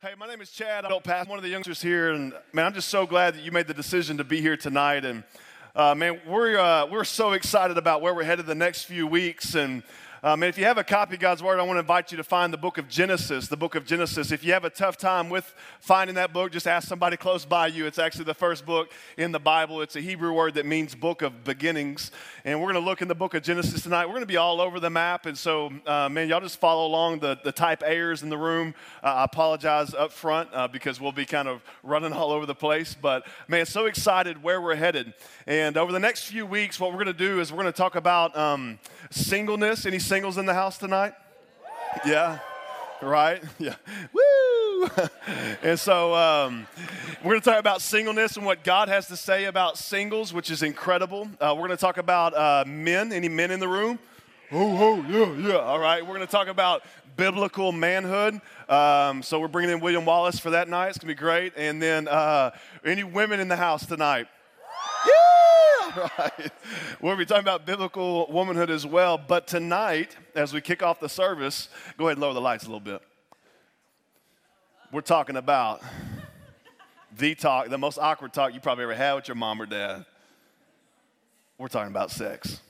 Hey, my name is Chad. I'm one of the youngsters here, and man, I'm just so glad that you made the decision to be here tonight. And uh, man, we're uh, we're so excited about where we're headed the next few weeks, and um, and if you have a copy of God's Word, I want to invite you to find the book of Genesis, the book of Genesis. If you have a tough time with finding that book, just ask somebody close by you. It's actually the first book in the Bible. It's a Hebrew word that means book of beginnings. And we're going to look in the book of Genesis tonight. We're going to be all over the map. And so, uh, man, y'all just follow along the, the type A's in the room. Uh, I apologize up front uh, because we'll be kind of running all over the place. But, man, so excited where we're headed. And over the next few weeks, what we're going to do is we're going to talk about um, singleness. Any singles in the house tonight? Yeah, right? Yeah. Woo! and so um, we're going to talk about singleness and what God has to say about singles, which is incredible. Uh, we're going to talk about uh, men. Any men in the room? Oh, oh, yeah, yeah. All right. We're going to talk about biblical manhood. Um, so we're bringing in William Wallace for that night. It's going to be great. And then uh, any women in the house tonight? right. We'll be talking about biblical womanhood as well. But tonight, as we kick off the service, go ahead and lower the lights a little bit. We're talking about the talk, the most awkward talk you probably ever had with your mom or dad. We're talking about sex.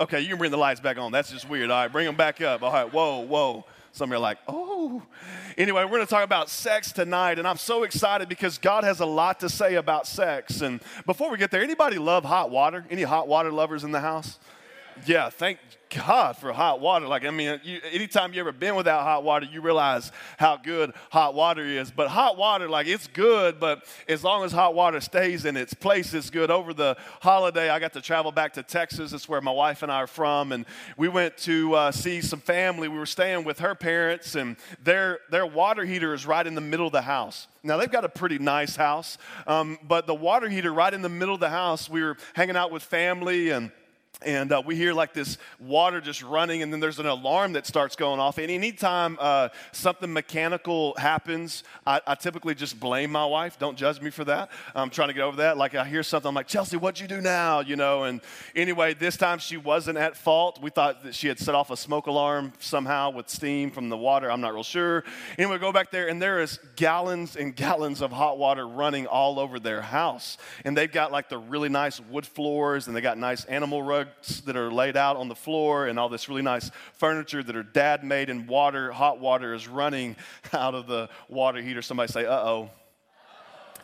Okay, you can bring the lights back on. That's just weird. All right, bring them back up. All right, whoa, whoa. Some of you are like, oh. Anyway, we're going to talk about sex tonight, and I'm so excited because God has a lot to say about sex. And before we get there, anybody love hot water? Any hot water lovers in the house? Yeah, thank God for hot water. Like, I mean, you, anytime you ever been without hot water, you realize how good hot water is. But hot water, like, it's good, but as long as hot water stays in its place, it's good. Over the holiday, I got to travel back to Texas. That's where my wife and I are from. And we went to uh, see some family. We were staying with her parents, and their, their water heater is right in the middle of the house. Now, they've got a pretty nice house, um, but the water heater right in the middle of the house, we were hanging out with family and and uh, we hear like this water just running and then there's an alarm that starts going off. And anytime uh, something mechanical happens I, I, typically just blame my wife. Don't judge me for that. I'm trying to get over that. Like i hear something i'm like chelsea what'd you do now? You know? And anyway this time she wasn't at fault. We thought that she had set off a smoke alarm somehow with steam from the water. I'm not real sure. Anyway go back there and there is gallons and gallons of hot water running all over their house. And they've got like the really nice wood floors and they got nice animal rugs rugs that are laid out on the floor and all this really nice furniture that are dad made and water, hot water is running out of the water heater. Somebody say, uh oh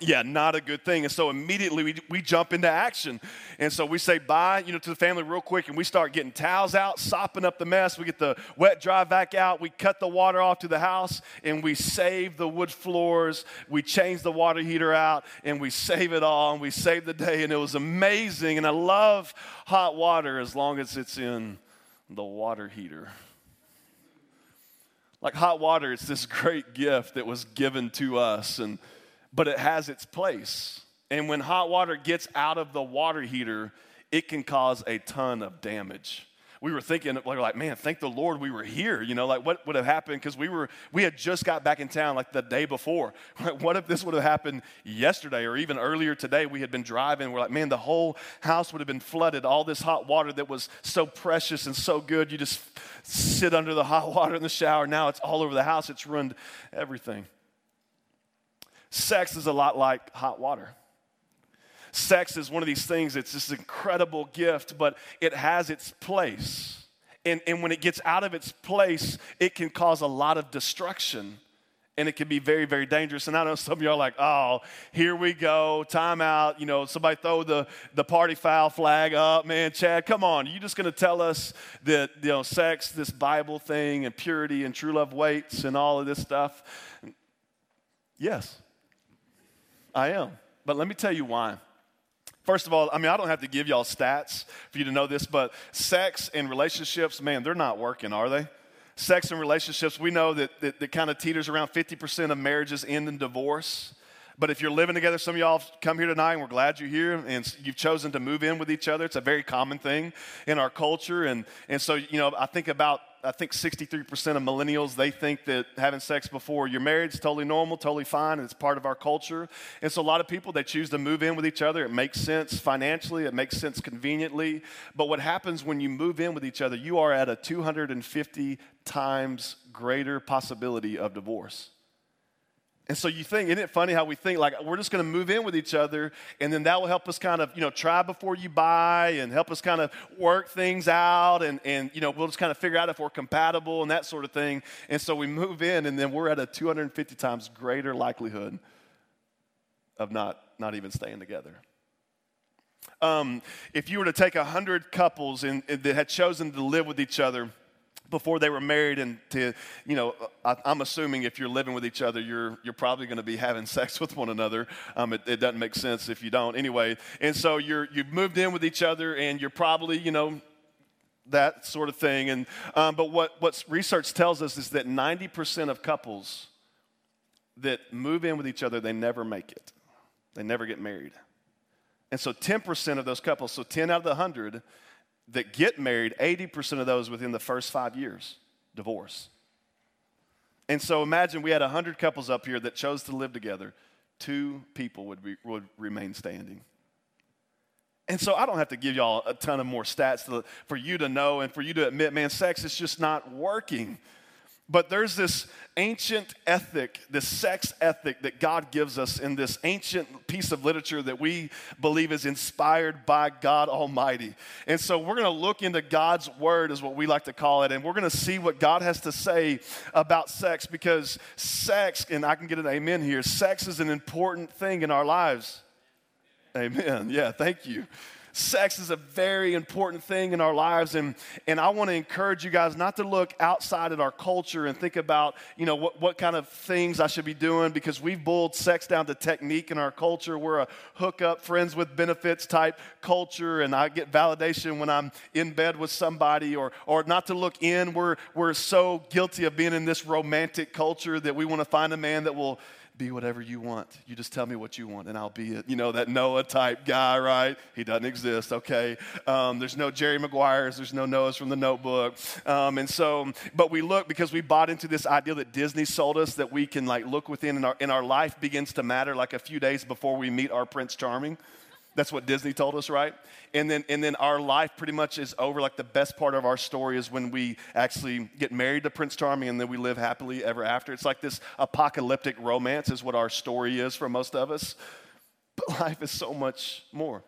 yeah, not a good thing. And so immediately we, we jump into action. And so we say bye, you know, to the family real quick and we start getting towels out, sopping up the mess. We get the wet dry vac out. We cut the water off to the house and we save the wood floors. We change the water heater out and we save it all and we save the day. And it was amazing. And I love hot water as long as it's in the water heater. Like hot water, it's this great gift that was given to us. And but it has its place. And when hot water gets out of the water heater, it can cause a ton of damage. We were thinking, we were like, man, thank the Lord we were here. You know, like what would have happened? Because we were, we had just got back in town like the day before. what if this would have happened yesterday or even earlier today? We had been driving. We're like, man, the whole house would have been flooded. All this hot water that was so precious and so good. You just sit under the hot water in the shower. Now it's all over the house. It's ruined everything. Sex is a lot like hot water. Sex is one of these things, it's this incredible gift, but it has its place. And, and when it gets out of its place, it can cause a lot of destruction and it can be very, very dangerous. And I know some of y'all are like, oh, here we go, time out. You know, somebody throw the, the party foul flag up. Man, Chad, come on. You just going to tell us that, you know, sex, this Bible thing, and purity and true love waits and all of this stuff? Yes. I am. But let me tell you why. First of all, I mean, I don't have to give y'all stats for you to know this, but sex and relationships, man, they're not working, are they? Sex and relationships, we know that, that, that kind of teeters around 50% of marriages end in divorce. But if you're living together, some of y'all come here tonight and we're glad you're here and you've chosen to move in with each other. It's a very common thing in our culture. And, and so, you know, I think about I think 63% of millennials, they think that having sex before you're married is totally normal, totally fine, and it's part of our culture. And so a lot of people, they choose to move in with each other. It makes sense financially, it makes sense conveniently. But what happens when you move in with each other, you are at a 250 times greater possibility of divorce. And so you think, isn't it funny how we think like we're just going to move in with each other and then that will help us kind of, you know, try before you buy and help us kind of work things out and, and, you know, we'll just kind of figure out if we're compatible and that sort of thing. And so we move in and then we're at a 250 times greater likelihood of not, not even staying together. Um, if you were to take 100 couples and, and that had chosen to live with each other, before they were married and to you know I, am assuming if you're living with each other you're you're probably going to be having sex with one another. Um, it, it, doesn't make sense if you don't. Anyway and so you're you've moved in with each other and you're probably you know that sort of thing. And um, but what what research tells us is that 90% of couples that move in with each other they never make it. They never get married. And so 10% of those couples so 10 out of the 100 that get married, 80% of those within the first five years divorce. And so imagine we had 100 couples up here that chose to live together, two people would, be, would remain standing. And so I don't have to give y'all a ton of more stats to, for you to know and for you to admit, man, sex is just not working. But there's this ancient ethic, this sex ethic that God gives us in this ancient piece of literature that we believe is inspired by God Almighty. And so we're going to look into God's word, is what we like to call it, and we're going to see what God has to say about sex because sex, and I can get an amen here, sex is an important thing in our lives. Amen. Yeah, thank you sex is a very important thing in our lives. And, and I want to encourage you guys not to look outside at our culture and think about, you know, what, what kind of things I should be doing because we've boiled sex down to technique in our culture. We're a hookup, friends with benefits type culture, and I get validation when I'm in bed with somebody, or, or not to look in. We're, we're so guilty of being in this romantic culture that we want to find a man that will be whatever you want. You just tell me what you want and I'll be it. You know, that Noah type guy, right? He doesn't exist, okay? Um, there's no Jerry Maguires, there's no Noahs from the notebook. Um, and so, but we look because we bought into this idea that Disney sold us that we can like look within and our, and our life begins to matter like a few days before we meet our Prince Charming. That's what Disney told us, right? And then, and then our life pretty much is over. Like the best part of our story is when we actually get married to Prince Charming and then we live happily ever after. It's like this apocalyptic romance, is what our story is for most of us. But life is so much more.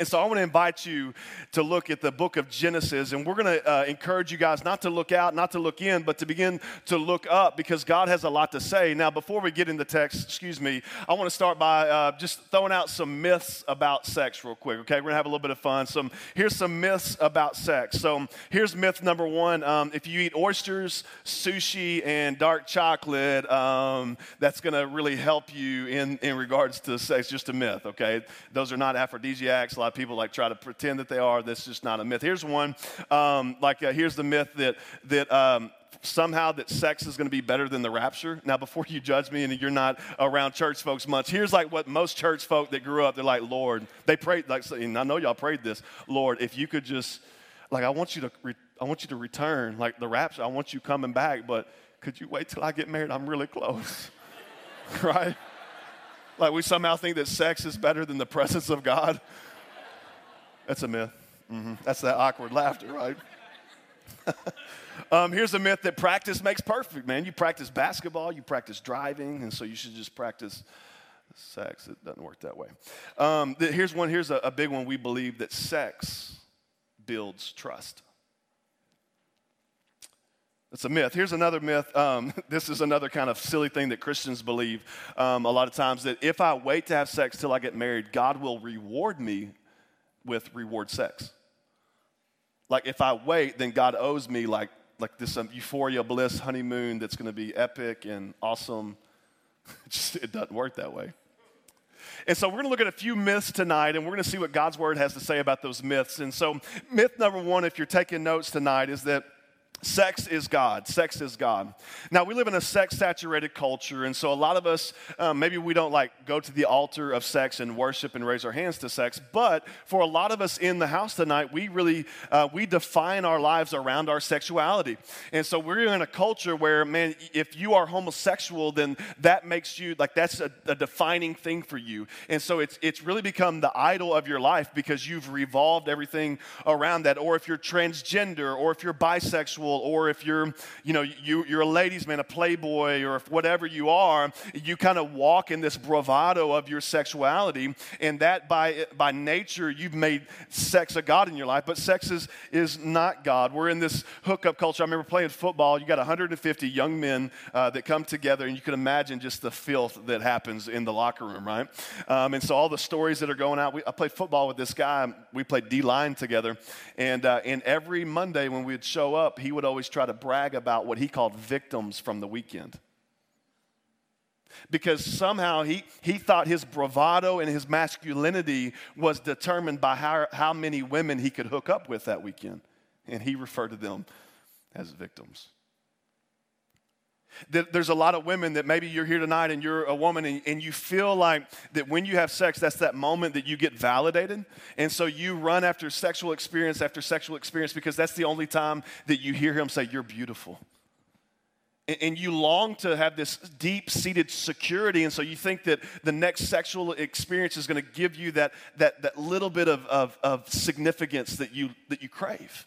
And so I want to invite you to look at the book of Genesis, and we're going to uh, encourage you guys not to look out, not to look in, but to begin to look up because God has a lot to say. Now, before we get into text, excuse me, I want to start by uh, just throwing out some myths about sex real quick. Okay, we're going to have a little bit of fun. Some here's some myths about sex. So here's myth number one: um, if you eat oysters, sushi, and dark chocolate, um, that's going to really help you in in regards to sex. Just a myth. Okay, those are not aphrodisiacs. A lot of people like try to pretend that they are. That's just not a myth. Here's one. Um, like uh, here's the myth that that um, somehow that sex is going to be better than the rapture. Now, before you judge me and you're not around church folks much, here's like what most church folk that grew up, they're like, Lord, they prayed, like, and I know y'all prayed this, Lord, if you could just, like, I want you to, re- I want you to return, like the rapture, I want you coming back, but could you wait till I get married? I'm really close, right? Like we somehow think that sex is better than the presence of God. That's a myth. Mm-hmm. That's that awkward laughter, right? um, here's a myth that practice makes perfect, man. You practice basketball, you practice driving, and so you should just practice sex. It doesn't work that way. Um, here's one, here's a, a big one. We believe that sex builds trust. It's a myth. Here's another myth. Um, this is another kind of silly thing that Christians believe um, a lot of times that if I wait to have sex till I get married, God will reward me with reward sex. Like if I wait, then God owes me like like this um, euphoria bliss honeymoon that's going to be epic and awesome. it just it doesn't work that way. And so we're going to look at a few myths tonight and we're going to see what God's word has to say about those myths. And so myth number 1 if you're taking notes tonight is that Sex is God. Sex is God. Now, we live in a sex saturated culture, and so a lot of us, um, maybe we don't like go to the altar of sex and worship and raise our hands to sex, but for a lot of us in the house tonight, we really, uh, we define our lives around our sexuality. And so we're in a culture where, man, if you are homosexual, then that makes you, like, that's a, a defining thing for you. And so it's, it's really become the idol of your life because you've revolved everything around that. Or if you're transgender, or if you're bisexual, or if you're, you know, you, you're a ladies' man, a playboy, or whatever you are, you kind of walk in this bravado of your sexuality, and that by, by nature, you've made sex a God in your life, but sex is, is not God. We're in this hookup culture. I remember playing football. You got 150 young men uh, that come together, and you can imagine just the filth that happens in the locker room, right? Um, and so all the stories that are going out. We, I played football with this guy. We played D line together, and uh, and every Monday when we'd show up, he would always try to brag about what he called victims from the weekend because somehow he, he thought his bravado and his masculinity was determined by how, how many women he could hook up with that weekend. And he referred to them as victims. There's a lot of women that maybe you're here tonight and you're a woman and, and, you feel like that when you have sex, that's that moment that you get validated. And so you run after sexual experience after sexual experience because that's the only time that you hear him say, You're beautiful. And, and you long to have this deep seated security. And so you think that the next sexual experience is going to give you that, that, that little bit of, of, of significance that you, that you crave.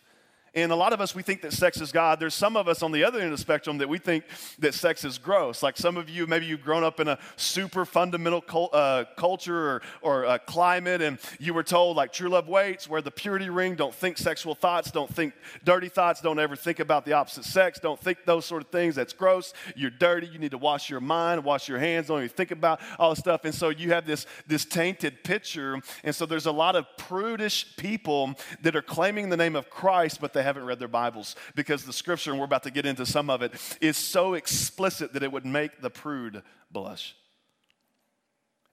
And a lot of us, we think that sex is God. There's some of us on the other end of the spectrum that we think that sex is gross. Like some of you, maybe you've grown up in a super fundamental uh, culture or, or uh, climate, and you were told, like, true love waits, wear the purity ring, don't think sexual thoughts, don't think dirty thoughts, don't ever think about the opposite sex, don't think those sort of things. That's gross. You're dirty. You need to wash your mind, wash your hands, don't even think about all this stuff. And so you have this, this tainted picture. And so there's a lot of prudish people that are claiming the name of Christ, but they they haven't read their Bibles because the scripture, and we're about to get into some of it, is so explicit that it would make the prude blush.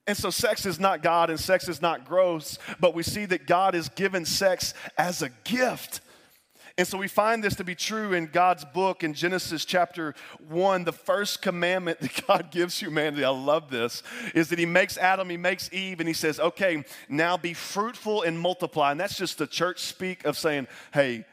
And so, sex is not God and sex is not gross, but we see that God has given sex as a gift. And so we find this to be true in God's book in Genesis chapter 1. The first commandment that God gives humanity, I love this, is that He makes Adam, He makes Eve, and He says, okay, now be fruitful and multiply. And that's just the church speak of saying, hey,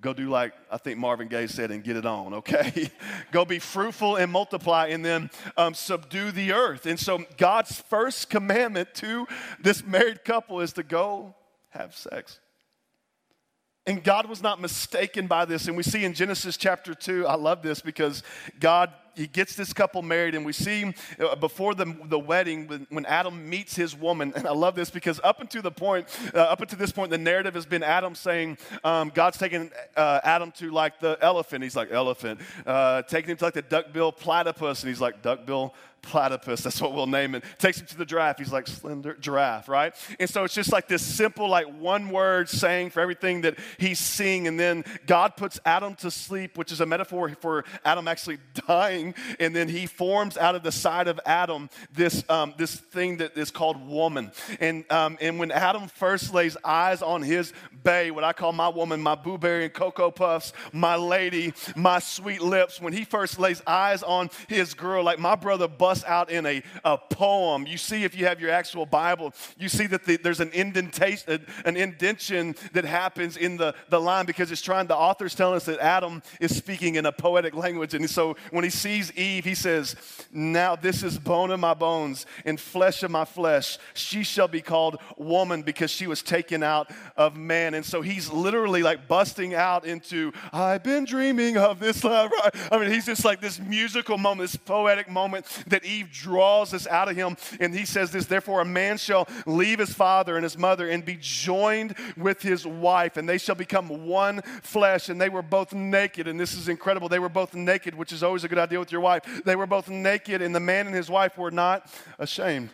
Go do like I think Marvin Gaye said and get it on, okay? Go be fruitful and multiply and then um, subdue the earth. And so God's first commandment to this married couple is to go have sex. And God was not mistaken by this. And we see in Genesis chapter 2, I love this because God he gets this couple married, and we see uh, before the, the wedding when, when Adam meets his woman. And I love this because up until the point, uh, up until this point, the narrative has been Adam saying, um, God's taking uh, Adam to like the elephant. He's like, elephant. Uh, taking him to like the duckbill platypus, and he's like, duckbill platypus. That's what we'll name it. Takes him to the giraffe. He's like slender giraffe, right? And so it's just like this simple, like one word saying for everything that he's seeing. And then God puts Adam to sleep, which is a metaphor for Adam actually dying. And then he forms out of the side of Adam this, um, this thing that is called woman. And, um, and when Adam first lays eyes on his bae, what I call my woman, my blueberry and cocoa puffs, my lady, my sweet lips, when he first lays eyes on his girl, like my brother Bud bust out in a, a poem. You see, if you have your actual Bible, you see that the, there's an indentation, an indentation that happens in the, the line because it's trying, the author's telling us that Adam is speaking in a poetic language. And so when he sees Eve, he says, Now this is bone of my bones and flesh of my flesh. She shall be called woman because she was taken out of man. And so he's literally like busting out into, I've been dreaming of this love. I mean, he's just like this musical moment, this poetic moment that that Eve draws this out of him. And he says this Therefore, a man shall leave his father and his mother and be joined with his wife, and they shall become one flesh. And they were both naked. And this is incredible. They were both naked, which is always a good idea with your wife. They were both naked, and the man and his wife were not ashamed.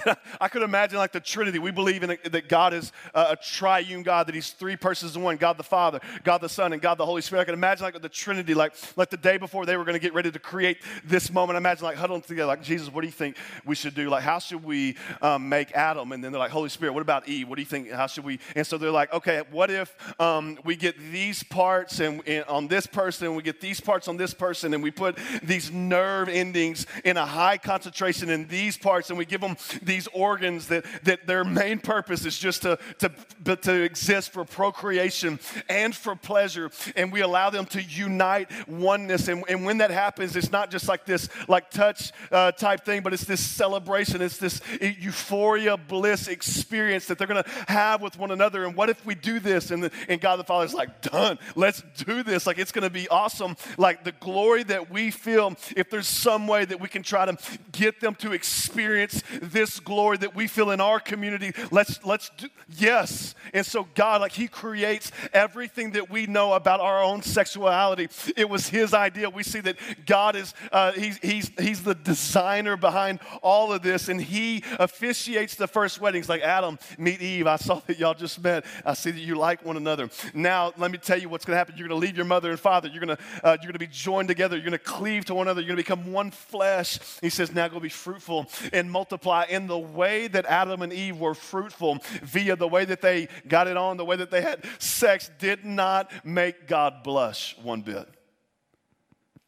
I could imagine like the Trinity. We believe in that God is a, a, triune God, that He's three persons in one God the Father, God the Son, and God the Holy Spirit. I could imagine like the Trinity, like, like the day before they were going to get ready to create this moment. I imagine like huddling together, like, Jesus, what do you think we should do? Like, how should we um, make Adam? And then they're like, Holy Spirit, what about Eve? What do you think? How should we? And so they're like, okay, what if um, we get these parts and, and on this person, and we get these parts on this person, and we put these nerve endings in a high concentration in these parts, and we give them these organs that, that their main purpose is just to, to, to exist for procreation and for pleasure. And we allow them to unite oneness. And, and when that happens, it's not just like this like touch uh, type thing, but it's this celebration. It's this euphoria, bliss experience that they're going to have with one another. And what if we do this? And, the, and God the Father is like, done. Let's do this. Like it's going to be awesome. Like the glory that we feel, if there's some way that we can try to get them to experience this glory that we feel in our community, let's let's do yes. And so God, like He creates everything that we know about our own sexuality. It was His idea. We see that God is uh, he's, he's He's the designer behind all of this, and He officiates the first weddings. Like Adam, meet Eve. I saw that y'all just met. I see that you like one another. Now, let me tell you what's going to happen. You're going to leave your mother and father. You're going to uh, you're going to be joined together. You're going to cleave to one another. You're going to become one flesh. He says, now go be fruitful and multiply the way that Adam and Eve were fruitful via the way that they got it on, the way that they had sex did not make God blush one bit.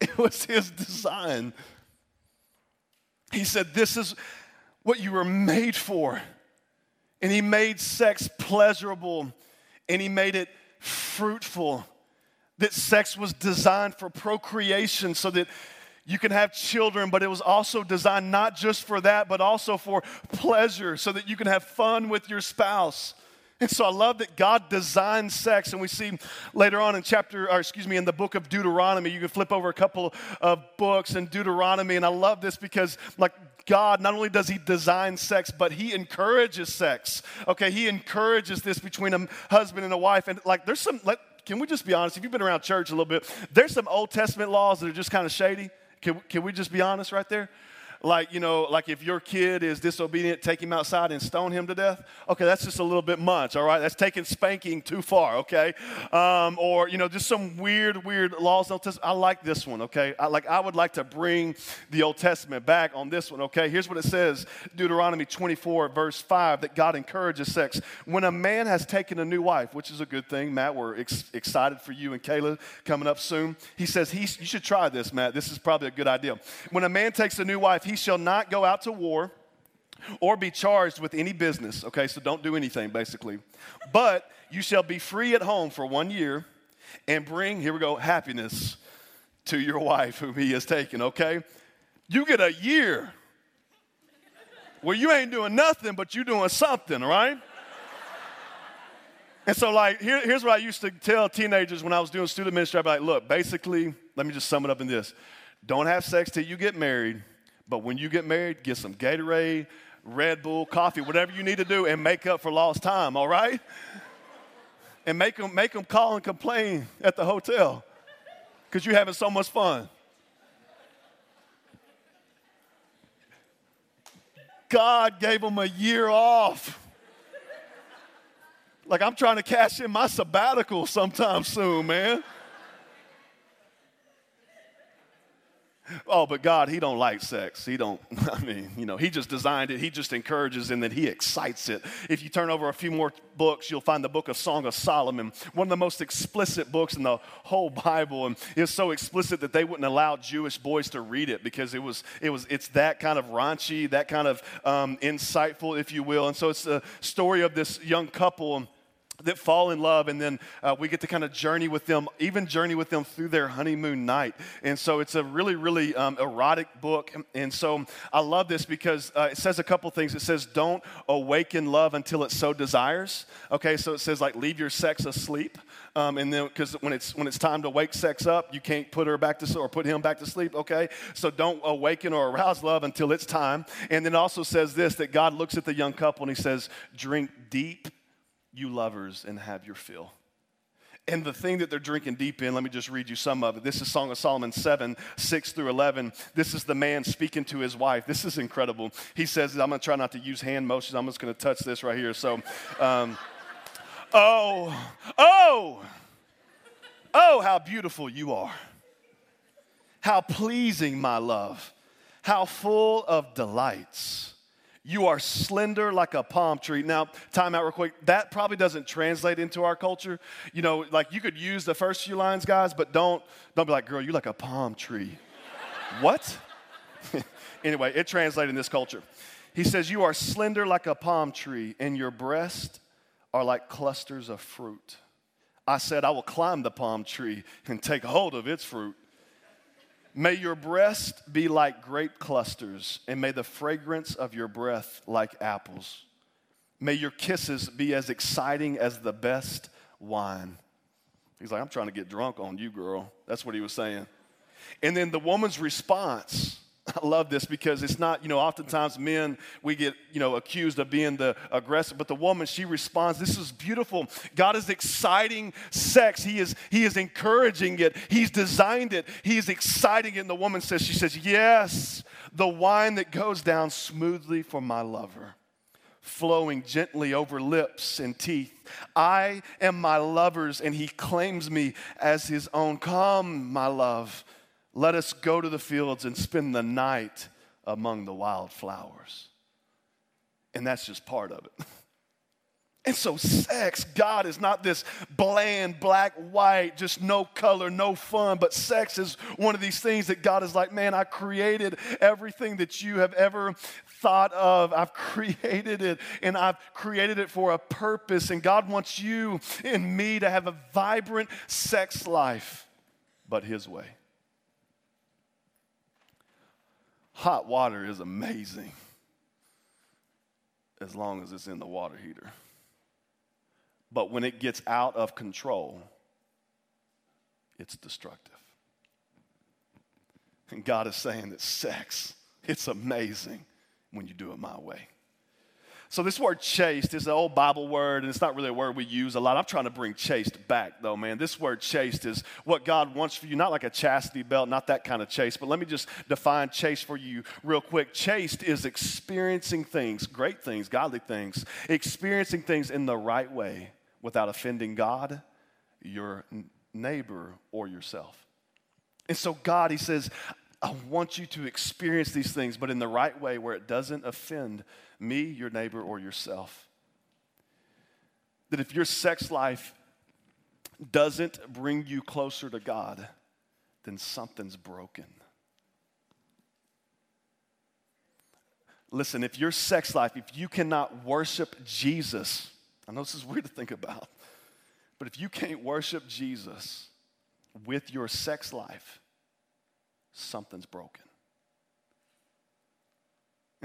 It was his design. He said, This is what you were made for. And he made sex pleasurable and he made it fruitful that sex was designed for procreation so that you can have children, but it was also designed not just for that, but also for pleasure so that you can have fun with your spouse. And so I love that God designed sex, and we see later on in chapter, or excuse me, in the book of Deuteronomy, you can flip over a couple of books in Deuteronomy, and I love this because, like, God, not only does He design sex, but He encourages sex. Okay, He encourages this between a husband and a wife. And, like, there's some, let, can we just be honest? If you've been around church a little bit, there's some Old Testament laws that are just kind of shady. Can, can we just be honest right there? Like, you know, like if your kid is disobedient, take him outside and stone him to death. Okay, that's just a little bit much, all right? That's taking spanking too far, okay? Um, or, you know, just some weird, weird laws. I like this one, okay? I, like, I would like to bring the Old Testament back on this one, okay? Here's what it says Deuteronomy 24, verse 5, that God encourages sex. When a man has taken a new wife, which is a good thing, Matt, we're ex- excited for you and Kayla coming up soon. He says, he, You should try this, Matt. This is probably a good idea. When a man takes a new wife, he shall not go out to war or be charged with any business. Okay, so don't do anything basically. But you shall be free at home for one year and bring, here we go, happiness to your wife whom he has taken. Okay, you get a year where you ain't doing nothing, but you doing something, right? And so, like, here, here's what I used to tell teenagers when I was doing student ministry. I'd be like, look, basically, let me just sum it up in this don't have sex till you get married but when you get married, get some Gatorade, Red Bull, coffee, whatever you need to do, and make up for lost time, all right? And make them, make them call and complain at the hotel because you're having so much fun. God gave them a year off. Like I'm trying to cash in my sabbatical sometime soon, man. Oh, but God, he don't like sex. He don't, I mean, you know, he just designed it. He just encourages and then he excites it. If you turn over a few more books, you'll find the book of Song of Solomon, one of the most explicit books in the whole Bible. And it's so explicit that they wouldn't allow Jewish boys to read it because it was, it was, it's that kind of raunchy, that kind of um, insightful, if you will. And so it's the story of this young couple that fall in love and then uh, we get to kind of journey with them even journey with them through their honeymoon night. And so it's a really really um, erotic book and so i love this because uh, it says a couple things. It says don't awaken love until it so desires okay? So it says like leave your sex asleep um, and then because when it's when it's time to wake sex up you can't put her back to or put him back to sleep okay? So don't awaken or arouse love until it's time. And then also says this that god looks at the young couple and he says drink deep you lovers, and have your fill. And the thing that they're drinking deep in, let me just read you some of it. This is Song of Solomon 7, 6 through 11. This is the man speaking to his wife. This is incredible. He says, I'm going to try not to use hand motions. I'm just going to touch this right here. So, um, oh, oh, oh, how beautiful you are. How pleasing, my love. How full of delights. You are slender like a palm tree. Now, time out real quick. That probably doesn't translate into our culture. You know, like you could use the first few lines, guys, but don't don't be like, girl, you're like a palm tree. what? anyway, it translated in this culture. He says, You are slender like a palm tree, and your breasts are like clusters of fruit. I said, I will climb the palm tree and take hold of its fruit. May your breast be like grape clusters, and may the fragrance of your breath like apples. May your kisses be as exciting as the best wine. He's like, I'm trying to get drunk on you, girl. That's what he was saying. And then the woman's response I love this because it's not, you know, oftentimes men, we get, you know, accused of being the aggressor, but the woman, she responds, this is beautiful. God is exciting sex. He is, he is encouraging it. He's designed it. He is exciting it. And the woman says, she says, yes, the wine that goes down smoothly for my lover flowing gently over lips and teeth. I am my lover's, and he claims me as his own. Come, my love, let us go to the fields and spend the night among the wildflowers. And that's just part of it. And so, sex, God is not this bland, black, white, just no color, no fun, but sex is one of these things that God is like, man, I created everything that you have ever thought of. I've created it, and I've created it for a purpose. And God wants you and me to have a vibrant sex life, but His way. Hot water is amazing as long as it's in the water heater. But when it gets out of control, it's destructive. And God is saying that sex, it's amazing when you do it my way. So, this word chaste is an old Bible word, and it's not really a word we use a lot. I'm trying to bring chaste back, though, man. This word chaste is what God wants for you, not like a chastity belt, not that kind of chaste, but let me just define chaste for you real quick. Chaste is experiencing things, great things, godly things, experiencing things in the right way without offending God, your neighbor, or yourself. And so, God, He says, I want you to experience these things, but in the right way where it doesn't offend me, your neighbor, or yourself. That if your sex life doesn't bring you closer to God, then something's broken. Listen, if your sex life, if you cannot worship Jesus, I know this is weird to think about, but if you can't worship Jesus with your sex life, something's broken.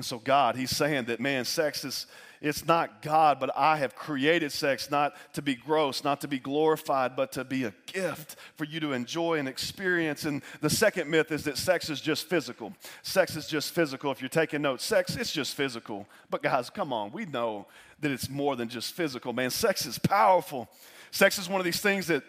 And so, God, He's saying that, man, sex is, it's not God, but I have created sex not to be gross, not to be glorified, but to be a gift for you to enjoy and experience. And the second myth is that sex is just physical. Sex is just physical. If you're taking notes, sex, it's just physical. But, guys, come on, we know that it's more than just physical, man. Sex is powerful. Sex is one of these things that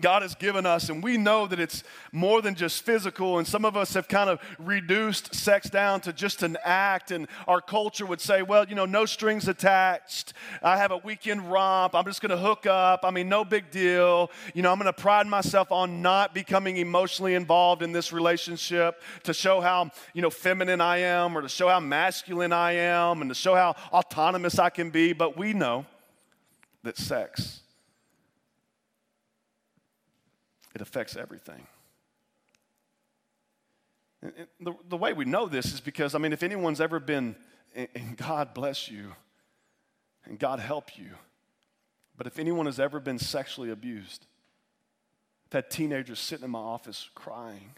God has given us, and we know that it's more than just physical. And some of us have kind of reduced sex down to just an act. And our culture would say, well, you know, no strings attached. I have a weekend romp. I'm just going to hook up. I mean, no big deal. You know, I'm going to pride myself on not becoming emotionally involved in this relationship to show how, you know, feminine I am or to show how masculine I am and to show how autonomous I can be. But we know that sex it affects everything. And the, the way we know this is because, I mean, if anyone's ever been, and God bless you, and God help you, but if anyone has ever been sexually abused, that teenager sitting in my office crying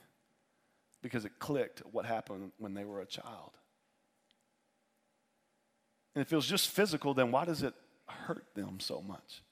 because it clicked what happened when they were a child. And if it was just physical, then why does it hurt them so much?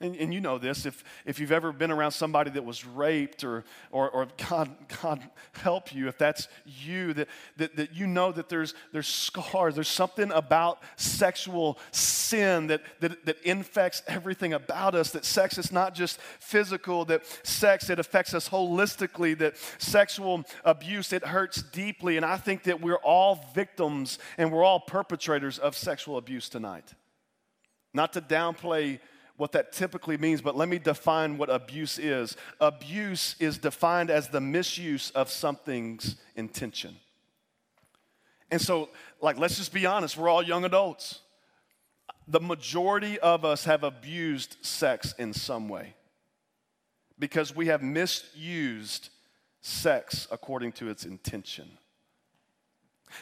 And, and, you know this, if, if you've ever been around somebody that was raped or, or, or God, God help you, if that's you, that, that, that you know that there's, there's scars, there's something about sexual sin that, that, that infects everything about us, that sex is not just physical, that sex, it affects us holistically, that sexual abuse, it hurts deeply. And I think that we're all victims and we're all perpetrators of sexual abuse tonight. Not to downplay what that typically means, but let me define what abuse is. Abuse is defined as the misuse of something's intention. And so, like, let's just be honest, we're all young adults. The majority of us have abused sex in some way because we have misused sex according to its intention.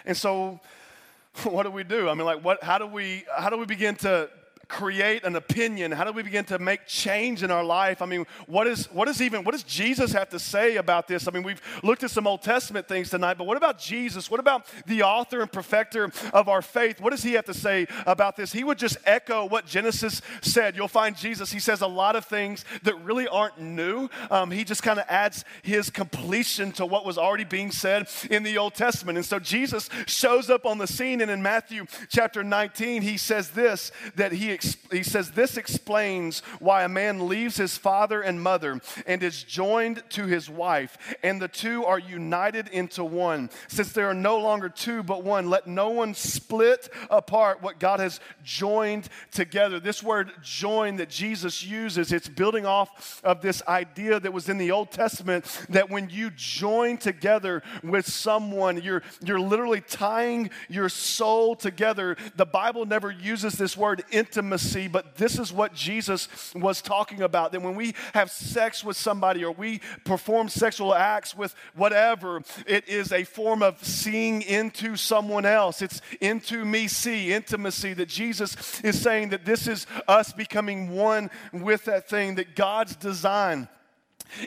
And so, what do we do? I mean, like, what, how, do we, how do we begin to create an opinion? How do we begin to make change in our life? I mean, what is what is even what does Jesus have to say about this? I mean, we've looked at some Old Testament things tonight, but what about Jesus? What about the author and perfecter of our faith? What does he have to say about this? He would just echo what Genesis said. You'll find Jesus, he says a lot of things that really aren't new. Um, he just kind of adds his completion to what was already being said in the Old Testament. And so Jesus shows up on the scene, and in Matthew chapter 19, he says this that he he says, This explains why a man leaves his father and mother and is joined to his wife, and the two are united into one. Since there are no longer two but one, let no one split apart what God has joined together. This word join that Jesus uses, it's building off of this idea that was in the Old Testament that when you join together with someone, you're, you're literally tying your soul together. The Bible never uses this word intimacy intimacy, but this is what Jesus was talking about. That when we have sex with somebody or we perform sexual acts with whatever, it is a form of seeing into someone else. It's into me see, intimacy. That Jesus is saying that this is us becoming one with that thing, that God's design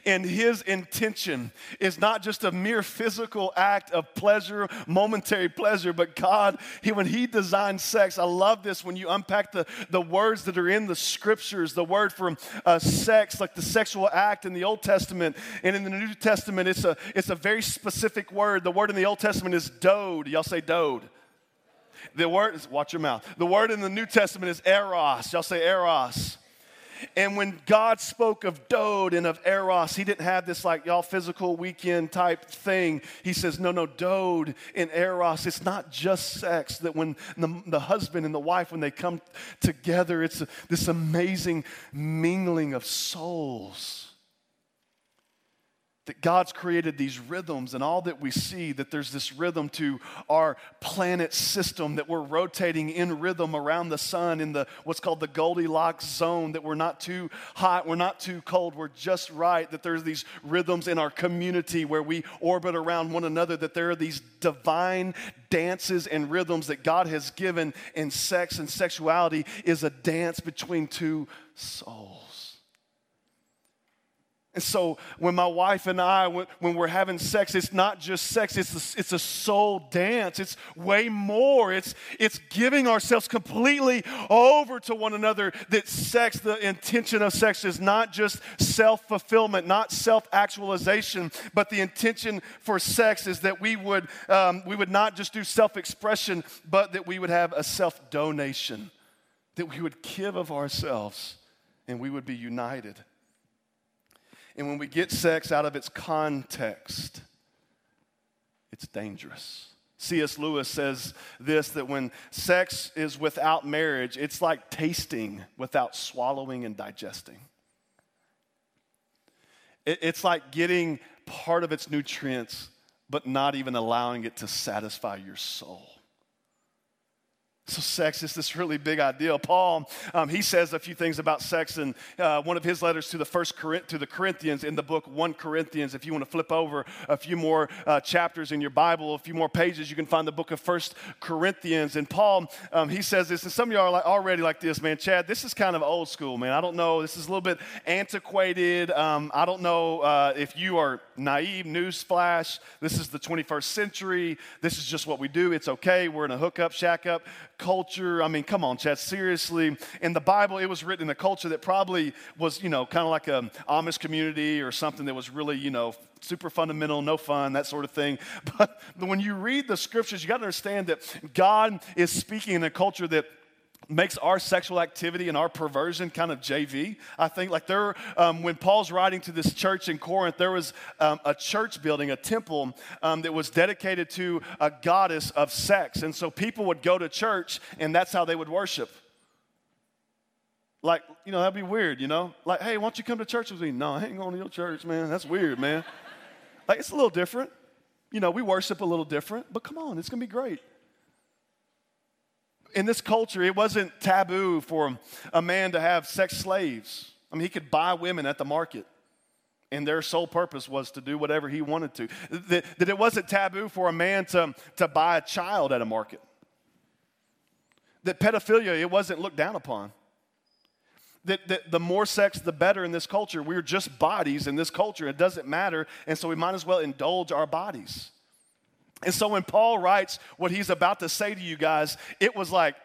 and his intention is not just a mere physical act of pleasure, momentary pleasure, but God, he, when he designed sex, I love this when you unpack the, the words that are in the scriptures, the word for uh, sex, like the sexual act in the Old Testament and in the New Testament, it's a, it's a very specific word. The word in the Old Testament is dode. Y'all say dode. The word is, watch your mouth. The word in the New Testament is eros. Y'all say eros. And when God spoke of dode and of eros, he didn't have this like y'all physical weekend type thing. He says, no, no, dode and eros, it's not just sex. That when the, the husband and the wife, when they come together, it's a, this amazing mingling of souls that God's created these rhythms and all that we see, that there's this rhythm to our planet system, that we're rotating in rhythm around the sun in the what's called the Goldilocks zone, that we're not too hot, we're not too cold, we're just right, that there's these rhythms in our community where we orbit around one another, that there are these divine dances and rhythms that God has given, and sex and sexuality is a dance between two souls. And so when my wife and I, when, we're having sex, it's not just sex, it's a, it's a soul dance. It's way more. It's, it's giving ourselves completely over to one another. That sex, the intention of sex is not just self fulfillment, not self actualization, but the intention for sex is that we would, um, we would not just do self expression, but that we would have a self donation, that we would give of ourselves and we would be united. And when we get sex out of its context, it's dangerous. C.S. Lewis says this that when sex is without marriage, it's like tasting without swallowing and digesting. It's like getting part of its nutrients, but not even allowing it to satisfy your soul. So, sex is this really big idea. Paul, um, he says a few things about sex in uh, one of his letters to the first to the Corinthians in the book One Corinthians. If you want to flip over a few more uh, chapters in your Bible, a few more pages, you can find the book of First Corinthians. And Paul, um, he says this, and some of you are like, already like this, man. Chad, this is kind of old school, man. I don't know. This is a little bit antiquated. Um, I don't know uh, if you are naive. Newsflash. This is the 21st century. This is just what we do. It's okay. We're in a hookup, shack up culture. I mean, come on, Chad, seriously. In the Bible, it was written in a culture that probably was, you know, kind of like an Amish community or something that was really, you know, super fundamental, no fun, that sort of thing. But, when you read the scriptures, you got to understand that God is speaking in a culture that makes our sexual activity and our perversion kind of JV. I think like there, um, when Paul's writing to this church in Corinth, there was um, a church building, a temple um, that was dedicated to a goddess of sex, and so people would go to church, and that's how they would worship. Like, you know, that'd be weird, you know? Like, hey, why don't you come to church with me? No, I ain't going to your church, man. That's weird, man. like, it's a little different. You know, we worship a little different, but come on, it's going to be great in this culture, it wasn't taboo for a man to have sex slaves. I mean, he could buy women at the market, and their sole purpose was to do whatever he wanted to. That, that it wasn't taboo for a man to, to buy a child at a market. that pedophilia, it wasn't looked down upon. That, that the more sex, the better in this culture. We're just bodies in this culture. It doesn't matter. And so we might as well indulge our bodies. And so when Paul writes what he's about to say to you guys, it was like,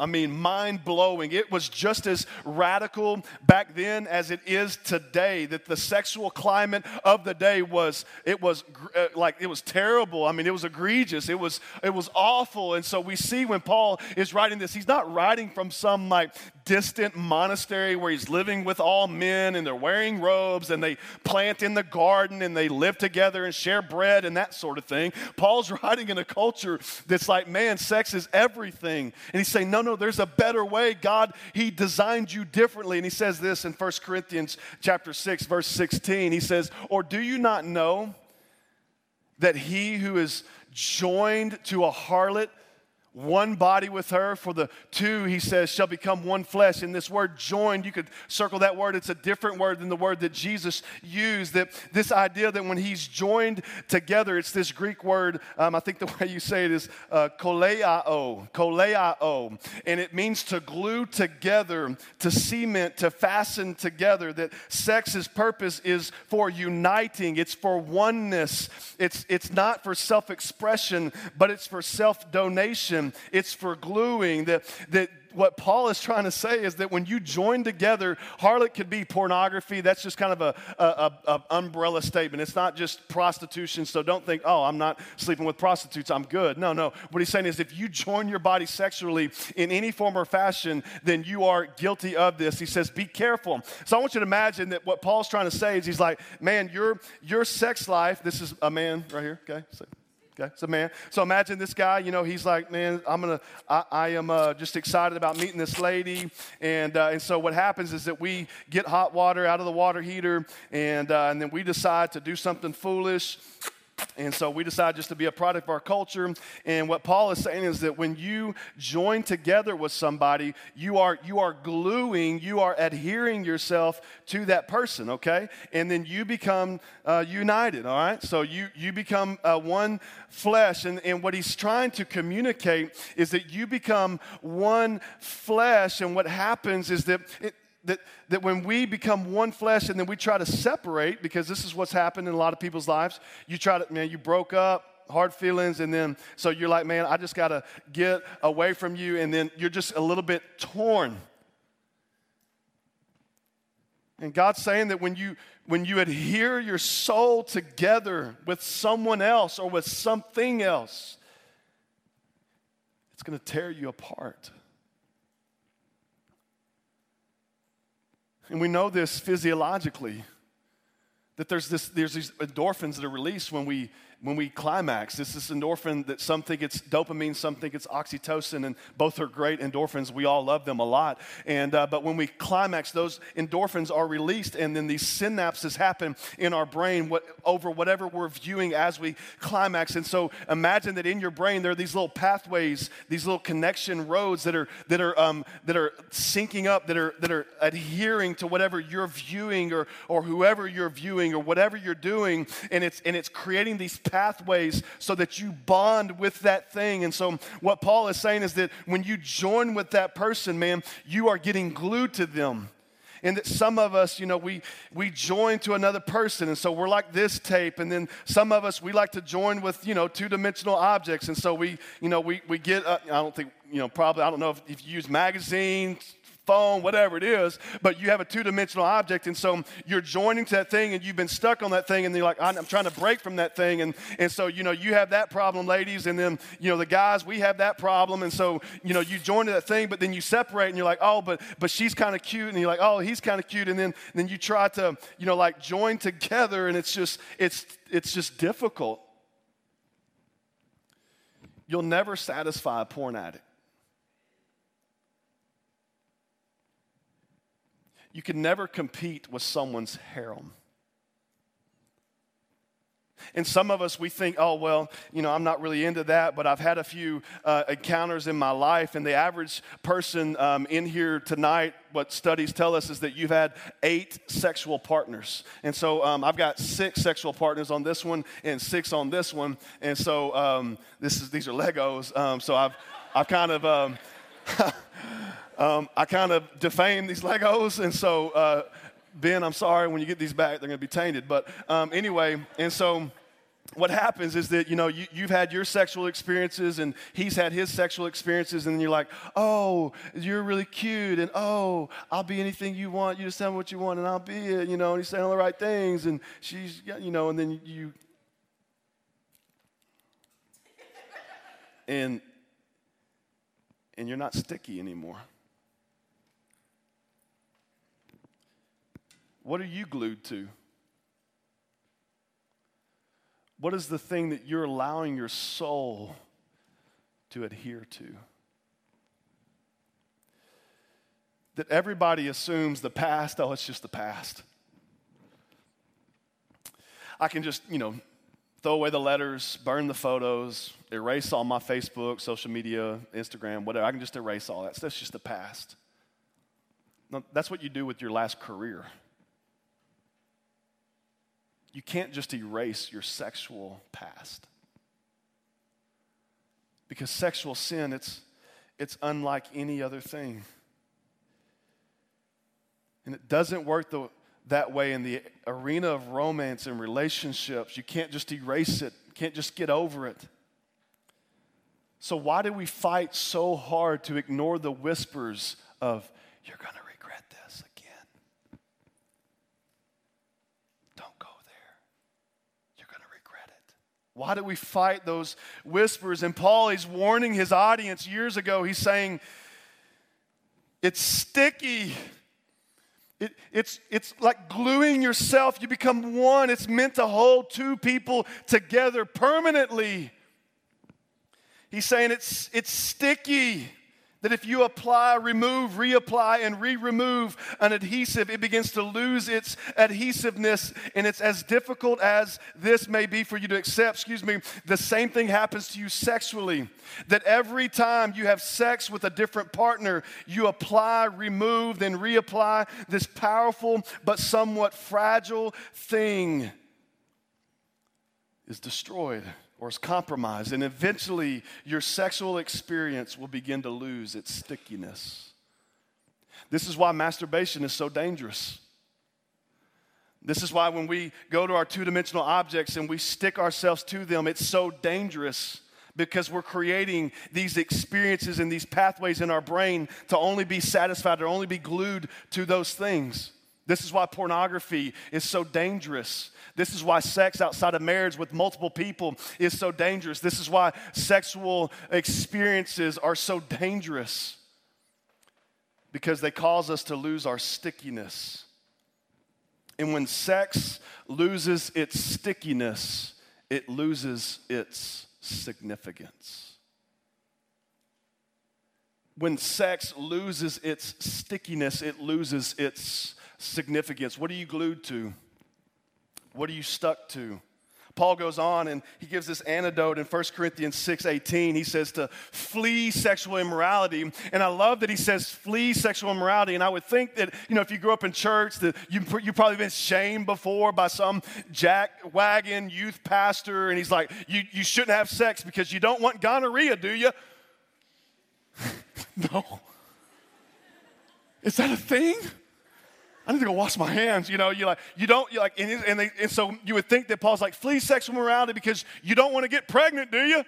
I mean, mind blowing. It was just as radical back then as it is today. That the sexual climate of the day was, it was uh, like, it was terrible. I mean, it was egregious. It was, it was awful. And so we see when Paul is writing this, he's not writing from some like distant monastery where he's living with all men and they're wearing robes and they plant in the garden and they live together and share bread and that sort of thing. Paul's writing in a culture that's like, man, sex is everything. And he's saying, no, no, there's a better way. God, he designed you differently. And he says this in 1 Corinthians chapter 6, verse 16. He says, Or do you not know that he who is joined to a harlot one body with her. For the two, he says, shall become one flesh. And this word joined, you could circle that word. It's a different word than the word that Jesus used. That this idea that when he's joined together, it's this Greek word, um, I think the way you say it is uh, koleao, koleao. And it means to glue together, to cement, to fasten together. That sex's purpose is for uniting, it's for oneness. It's, it's not for self expression, but it's for self donation it's for gluing, that, that what Paul is trying to say is that when you join together, harlot could be pornography. That's just kind of a, a, a, umbrella statement. It's not just prostitution. So don't think, oh, I'm not sleeping with prostitutes. I'm good. No, no. What he's saying is if you join your body sexually in any form or fashion, then you are guilty of this. He says, be careful. So I want you to imagine that what Paul's trying to say is he's like, man, your your sex life. This is a man right here. Okay. So Okay, so man. So imagine this guy. You know, he's like, man, I'm gonna, I, I am uh, just excited about meeting this lady, and uh, and so what happens is that we get hot water out of the water heater, and uh, and then we decide to do something foolish. And so we decide just to be a product of our culture. And what Paul is saying is that when you join together with somebody, you are you are gluing, you are adhering yourself to that person, okay? And then you become uh, united, all right? So you you become uh, one flesh. And, and what he's trying to communicate is that you become one flesh. And what happens is that it, that, that when we become one flesh and then we try to separate, because this is what's happened in a lot of people's lives, you try to, man, you broke up, hard feelings, and then so you're like, man, I just got to get away from you, and then you're just a little bit torn. And God's saying that when you when you adhere your soul together with someone else or with something else, it's going to tear you apart. And we know this physiologically that there's, this, there's these endorphins that are released when we when we climax. This is endorphin that some think it's dopamine, some think it's oxytocin, and both are great endorphins. We all love them a lot. And uh, but when we climax, those endorphins are released, and then these synapses happen in our brain what, over whatever we're viewing as we climax. And so imagine that in your brain there are these little pathways, these little connection roads that are that are um, that are syncing up, that are that are adhering to whatever you're viewing or or whoever you're viewing or whatever you're doing, and it's and it's creating these pathways so that you bond with that thing. And so, what Paul is saying is that when you join with that person, man, you are getting glued to them. And that some of us you know we we join to another person. And so we're like this tape. And then some of us we like to join with you know two-dimensional objects. And so we you know we, we get uh, i don't think you know probably i don't know if, if you use magazines phone, whatever it is, but you have a two dimensional object. And so you're joining to that thing and you've been stuck on that thing and you're like, I'm trying to break from that thing. And, and so, you know, you have that problem, ladies. And then, you know, the guys, we have that problem. And so, you know, you join to that thing, but then you separate and you're like, oh, but, but she's kind of cute. And you're like, oh, he's kind of cute. And then, then you try to, you know, like join together and it's just, it's, it's just difficult. You'll never satisfy a porn addict. You can never compete with someone's harem. And some of us, we think, oh, well, you know, I'm not really into that, but I've had a few uh, encounters in my life. And the average person um, in here tonight, what studies tell us is that you've had eight sexual partners. And so um, I've got six sexual partners on this one and six on this one. And so um, this is, these are Legos. Um, so I've, I've kind of. Um, I kind of defamed these Legos, and so uh, Ben, I'm sorry. When you get these back, they're going to be tainted. But um, anyway, and so what happens is that you know you, you've had your sexual experiences and he's had his sexual experiences and you're like oh you're really cute and oh i'll be anything you want you just tell me what you want and i'll be it you know and he's saying all the right things and she's you know and then you and and you're not sticky anymore what are you glued to what is the thing that you're allowing your soul to adhere to? That everybody assumes the past, oh, it's just the past. I can just, you know, throw away the letters, burn the photos, erase all my Facebook, social media, Instagram, whatever. I can just erase all that. That's just the past. No, that's what you do with your last career you can't just erase your sexual past. Because sexual sin, it's, it's unlike any other thing. And it doesn't work the, that way in the arena of romance and relationships. You can't just erase it, you can't just get over it. So, why do we fight so hard to ignore the whispers of, you're going to Why do we fight those whispers? And Paul, he's warning his audience years ago. He's saying, it's sticky. It, it's, it's like gluing yourself. You become one. It's meant to hold two people together permanently. He's saying it's, it's sticky that if you apply, remove, reapply, and re remove an adhesive, it begins to lose its adhesiveness. And it's as difficult as this may be for you to accept. Excuse me, the same thing happens to you sexually. That every time you have sex with a different partner, you apply, remove, then reapply this powerful but somewhat fragile thing is destroyed or is compromised, and eventually your sexual experience will begin to lose its stickiness. This is why masturbation is so dangerous. This is why when we go to our two dimensional objects and we stick ourselves to them, it's so dangerous because we're creating these experiences and these pathways in our brain to only be satisfied or only be glued to those things. This is why pornography is so dangerous. This is why sex outside of marriage with multiple people is so dangerous. This is why sexual experiences are so dangerous because they cause us to lose our stickiness. And when sex loses its stickiness, it loses its significance. When sex loses its stickiness, it loses its significance? What are you glued to? What are you stuck to? Paul goes on and he gives this antidote in 1 Corinthians 6:18. He says to flee sexual immorality. And I love that he says flee sexual immorality. And I would think that, you know, if you grew up in church, that you, you've probably been shamed before by some jack wagon youth pastor. And he's like, you, you shouldn't have sex because you don't want gonorrhea, do you? no. Is that a thing? I need to go wash my hands. You know, you like you don't you like, and, and, they, and so you would think that Paul's like flee sexual morality because you don't want to get pregnant, do you?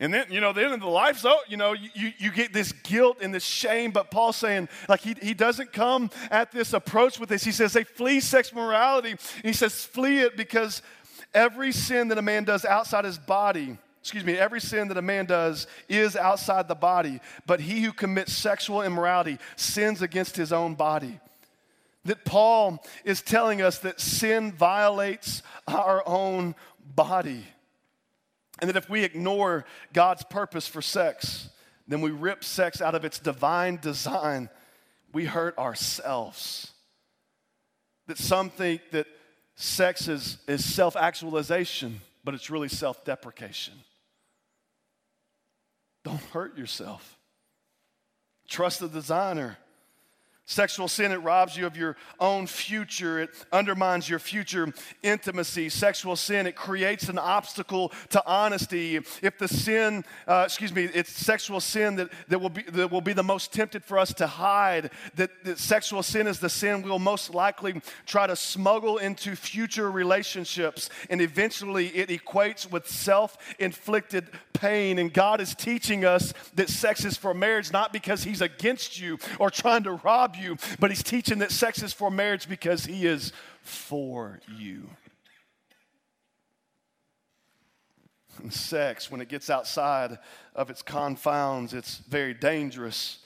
And then, you know, the end of the life, so, you know, you, you get this guilt and this shame, but Paul's saying, like, he, he doesn't come at this approach with this. He says they flee sexual morality. And he says, flee it because every sin that a man does outside his body excuse me, every sin that a man does is outside the body, but he who commits sexual immorality sins against his own body. That Paul is telling us that sin violates our own body. And that if we ignore God's purpose for sex, then we rip sex out of its divine design. We hurt ourselves. That some think that sex is, is self actualization, but it's really self deprecation. Don't hurt yourself. Trust the designer. Sexual sin, it robs you of your own future. It undermines your future intimacy. Sexual sin, it creates an obstacle to honesty. If the sin, uh, excuse me, it's sexual sin that, that, will be, that will be the most tempted for us to hide. That, that sexual sin is the sin we'll most likely try to smuggle into future relationships. And eventually it equates with self inflicted pain. And God is teaching us that sex is for marriage, not because He's against you or trying to rob you, but he's teaching that sex is for marriage because he is for you. And sex, when it gets outside of its confounds, it's very dangerous.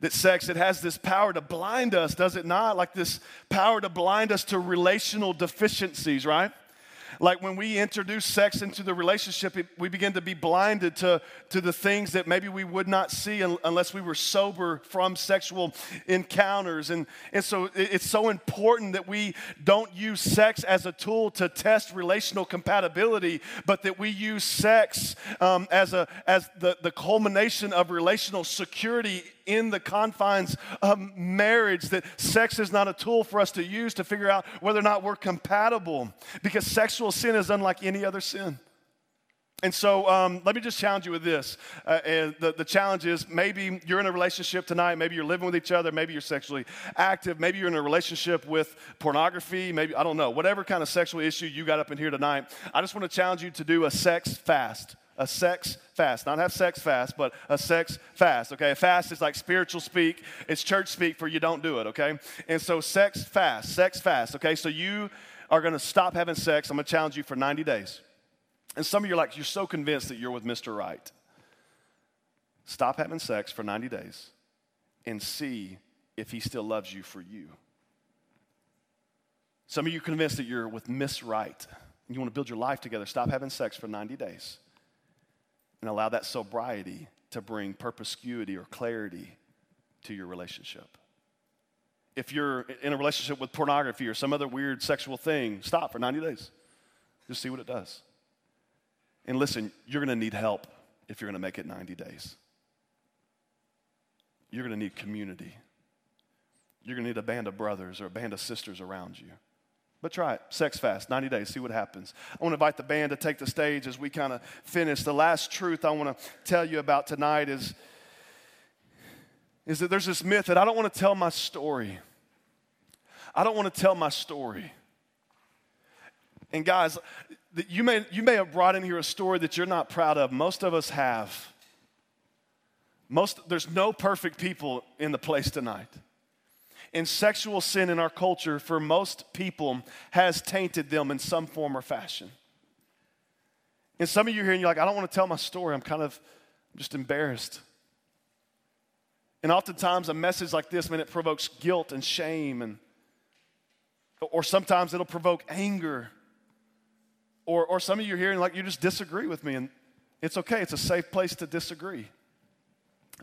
That sex, it has this power to blind us, does it not? Like this power to blind us to relational deficiencies, right? Like when we introduce sex into the relationship, we begin to be blinded to, to the things that maybe we would not see unless we were sober from sexual encounters. And, and so it's so important that we don't use sex as a tool to test relational compatibility, but that we use sex um, as, a, as the, the culmination of relational security in the confines of marriage, that sex is not a tool for us to use to figure out whether or not we're compatible, because sexual sin is unlike any other sin. And so um, let me just challenge you with this. Uh, and the, the challenge is maybe you're in a relationship tonight, maybe you're living with each other, maybe you're sexually active, maybe you're in a relationship with pornography, maybe, I don't know, whatever kind of sexual issue you got up in here tonight. I just want to challenge you to do a sex fast a sex fast. Not have sex fast, but a sex fast, okay? A fast is like spiritual speak, it's church speak for you don't do it, okay? And so sex fast, sex fast, okay? So you are gonna stop having sex. I'm gonna challenge you for 90 days. And some of you are like, you're so convinced that you're with Mr. Right. Stop having sex for 90 days and see if he still loves you for you. Some of you convinced that you're with Miss Right and you want to build your life together. Stop having sex for 90 days and allow that sobriety to bring perspicuity or clarity to your relationship. If you're in a relationship with pornography or some other weird sexual thing, stop for 90 days. Just see what it does. And listen, you're going to need help if you're going to make it 90 days. You're going to need community. You're going to need a band of brothers or a band of sisters around you. But try it. Sex fast, 90 days, see what happens. I want to invite the band to take the stage as we kind of finish. The last truth I want to tell you about tonight is, is that there's this myth that I don't want to tell my story. I don't want to tell my story. And guys, you may, you may have brought in here a story that you're not proud of. Most of us have. Most, there's no perfect people in the place tonight and sexual sin in our culture for most people has tainted them in some form or fashion. And some of you here and you're like, I don't want to tell my story. I'm kind of just embarrassed. And oftentimes a message like this, man, it provokes guilt and shame and or sometimes it'll provoke anger. Or, or some of you here and like you just disagree with me, and it's okay, it's a safe place to disagree.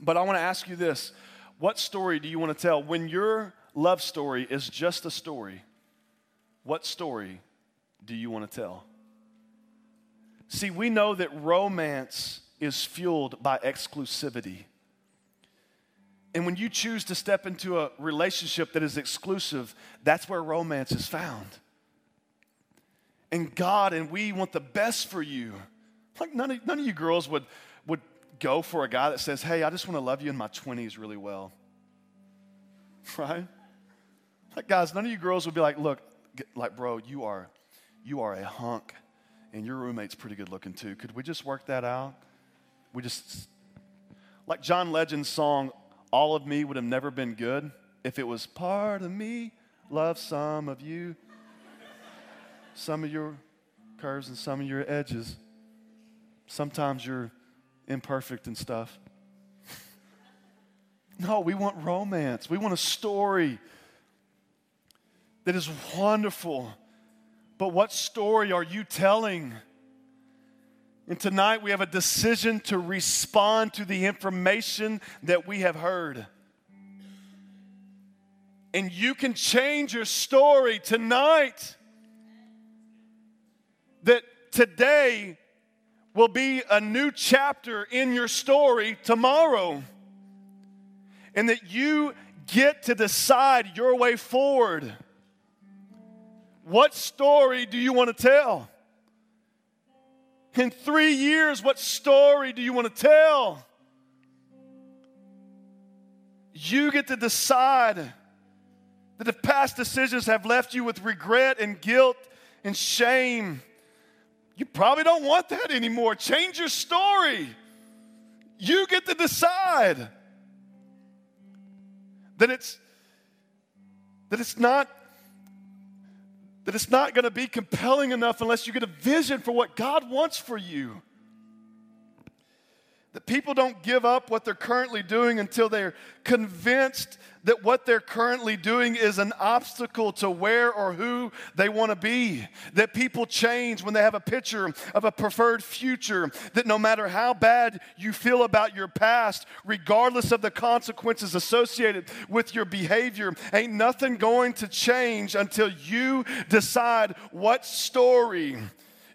But I want to ask you this what story do you want to tell when you're love story is just a story, what story do you want to tell? See, we know that romance is fueled by exclusivity. And when you choose to step into a relationship that is exclusive, that's where romance is found. And God and we want the best for you. Like none of, none of you girls would, would go for a guy that says, Hey, I just want to love you in my 20s really well. Right? Guys, none of you girls would be like, look, like, bro, you are, you are a hunk, and your roommate's pretty good looking too. Could we just work that out? We just, like John Legend's song, All of Me would have never been good if it was part of me, love some of you, some of your curves and some of your edges. Sometimes you're imperfect and stuff. no, we want romance. We want a story that is wonderful. But what story are you telling? And tonight we have a decision to respond to the information that we have heard. And you can change your story tonight. That today will be a new chapter in your story tomorrow. And that you get to decide your way forward. What story do you want to tell? In three years, what story do you want to tell? You get to decide that if past decisions have left you with regret and guilt and shame, you probably don't want that anymore. Change your story. You get to decide that it's that it's not that it's not going to be compelling enough unless you get a vision for what God wants for you. That people don't give up what they're currently doing until they're convinced that what they're currently doing is an obstacle to where or who they want to be. That people change when they have a picture of a preferred future. That no matter how bad you feel about your past, regardless of the consequences associated with your behavior, ain't nothing going to change until you decide what story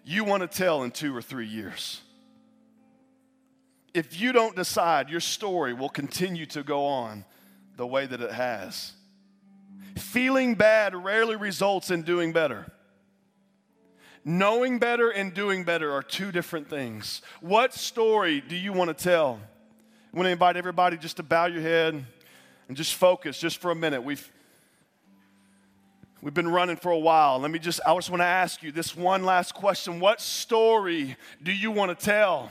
you want to tell in two or three years if you don't decide, your story will continue to go on the way that it has. Feeling bad rarely results in doing better. Knowing better and doing better are two different things. What story do you want to tell? I want to invite everybody just to bow your head and just focus just for a minute. We've We've been running for a while. Let me just, I just want to ask you this one last question. What story do you want to tell?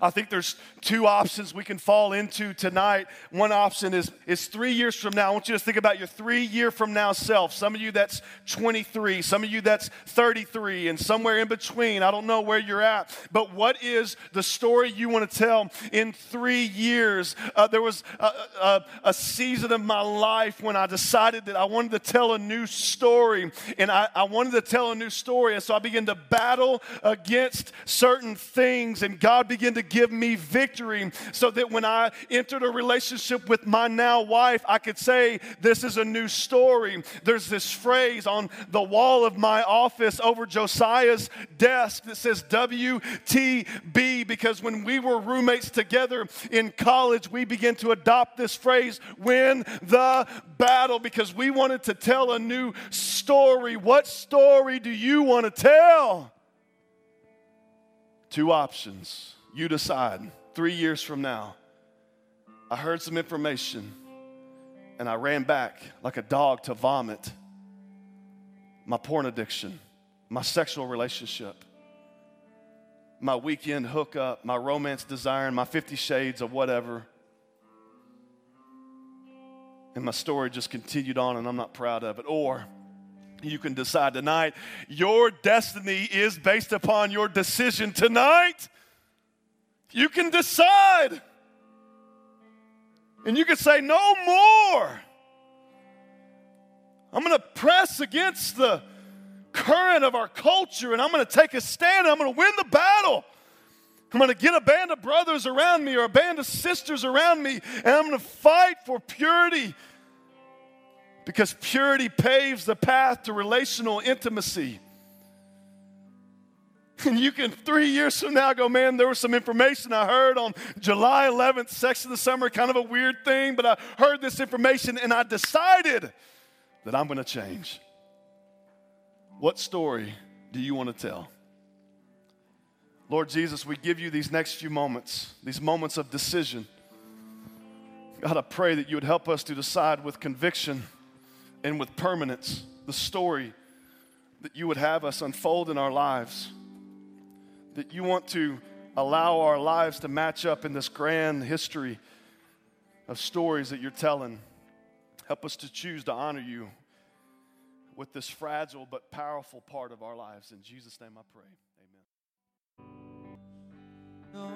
I think there's two options we can fall into tonight. One option is, is three years from now. I want you to think about your three year from now self. Some of you that's 23, some of you that's 33, and somewhere in between. I don't know where you're at. But what is the story you want to tell in three years? Uh, there was a, a, a, season of my life when I decided that I wanted to tell a new story, and I, I wanted to tell a new story. And so I began to battle against certain things, and God began to give me victory so that when I entered a relationship with my now wife, I could say, This is a new story. There's this phrase on the wall of my office over Josiah's desk that says WTB because when we were roommates together in college, we began to adopt this phrase, win the battle, because we wanted to tell a new story. What story do you want to tell? Two options. You decide. Three years from now, I heard some information and I ran back like a dog to vomit my porn addiction, my sexual relationship, my weekend hookup, my romance desire, and my 50 shades of whatever. And my story just continued on, and I'm not proud of it. Or you can decide tonight your destiny is based upon your decision tonight. You can decide. And you can say, No more. I'm going to press against the current of our culture and I'm going to take a stand. I'm going to win the battle. I'm going to get a band of brothers around me or a band of sisters around me and I'm going to fight for purity because purity paves the path to relational intimacy. And you can, three years from now, go, man, there was some information I heard on July 11th, sex of the summer, kind of a weird thing, but I heard this information and I decided that I'm going to change. What story do you want to tell? Lord Jesus, we give you these next few moments, these moments of decision. God, I pray that you would help us to decide with conviction and with permanence the story that you would have us unfold in our lives that you want to allow our lives to match up in this grand history of stories that you're telling. Help us to choose to honor you with this fragile but powerful part of our lives. In Jesus' name I pray. Amen. No,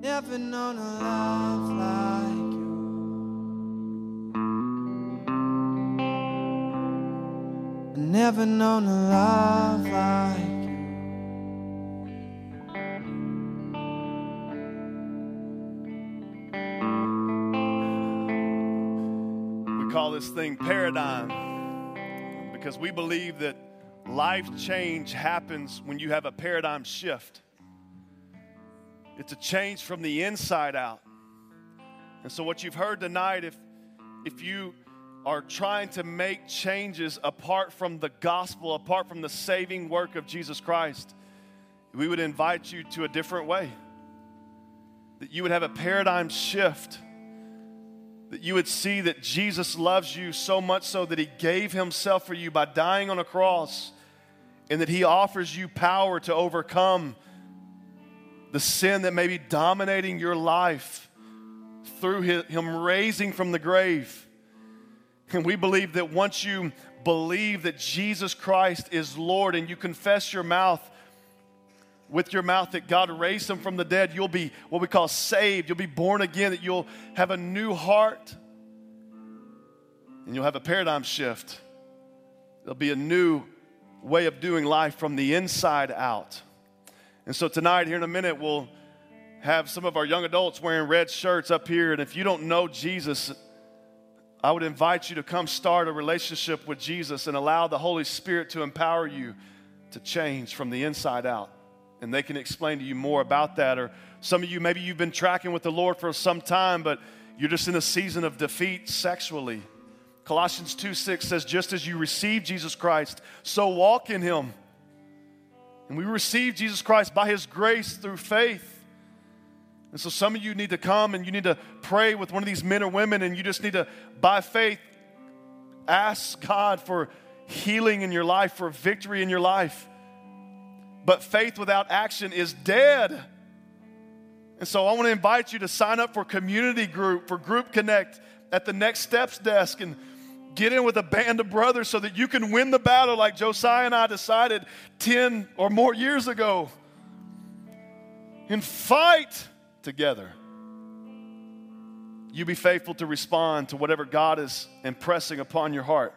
never known a love never known a love like you. We call this thing paradigm because we believe that life change happens when you have a paradigm shift. It's a change from the inside out. And so, what you've heard tonight, if, if you are trying to make changes apart from the gospel, apart from the saving work of Jesus Christ, we would invite you to a different way. That you would have a paradigm shift. That you would see that Jesus loves you so much so that he gave himself for you by dying on a cross, and that he offers you power to overcome the sin that may be dominating your life through him raising from the grave. And we believe that once you believe that Jesus Christ is Lord and you confess your mouth with your mouth that God raised him from the dead, you'll be what we call saved. You'll be born again, that you'll have a new heart and you'll have a paradigm shift. There'll be a new way of doing life from the inside out. And so tonight, here in a minute, we'll have some of our young adults wearing red shirts up here. And if you don't know Jesus, I would invite you to come start a relationship with Jesus and allow the Holy Spirit to empower you to change from the inside out. And they can explain to you more about that. Or some of you, maybe you've been tracking with the Lord for some time, but you're just in a season of defeat sexually. Colossians 2 6 says, Just as you received Jesus Christ, so walk in him. And we receive Jesus Christ by his grace through faith. And so some of you need to come and you need to pray with one of these men or women, and you just need to, by faith, ask God for healing in your life, for victory in your life. But faith without action is dead. And so I want to invite you to sign up for community group, for Group Connect at the Next Steps desk. And Get in with a band of brothers so that you can win the battle like Josiah and I decided 10 or more years ago. And fight together. You be faithful to respond to whatever God is impressing upon your heart.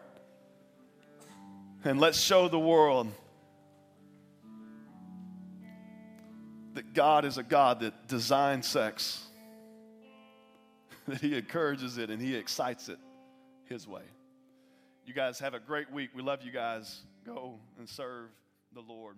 And let's show the world that God is a God that designs sex, that He encourages it and He excites it His way. You guys have a great week. We love you guys. Go and serve the Lord.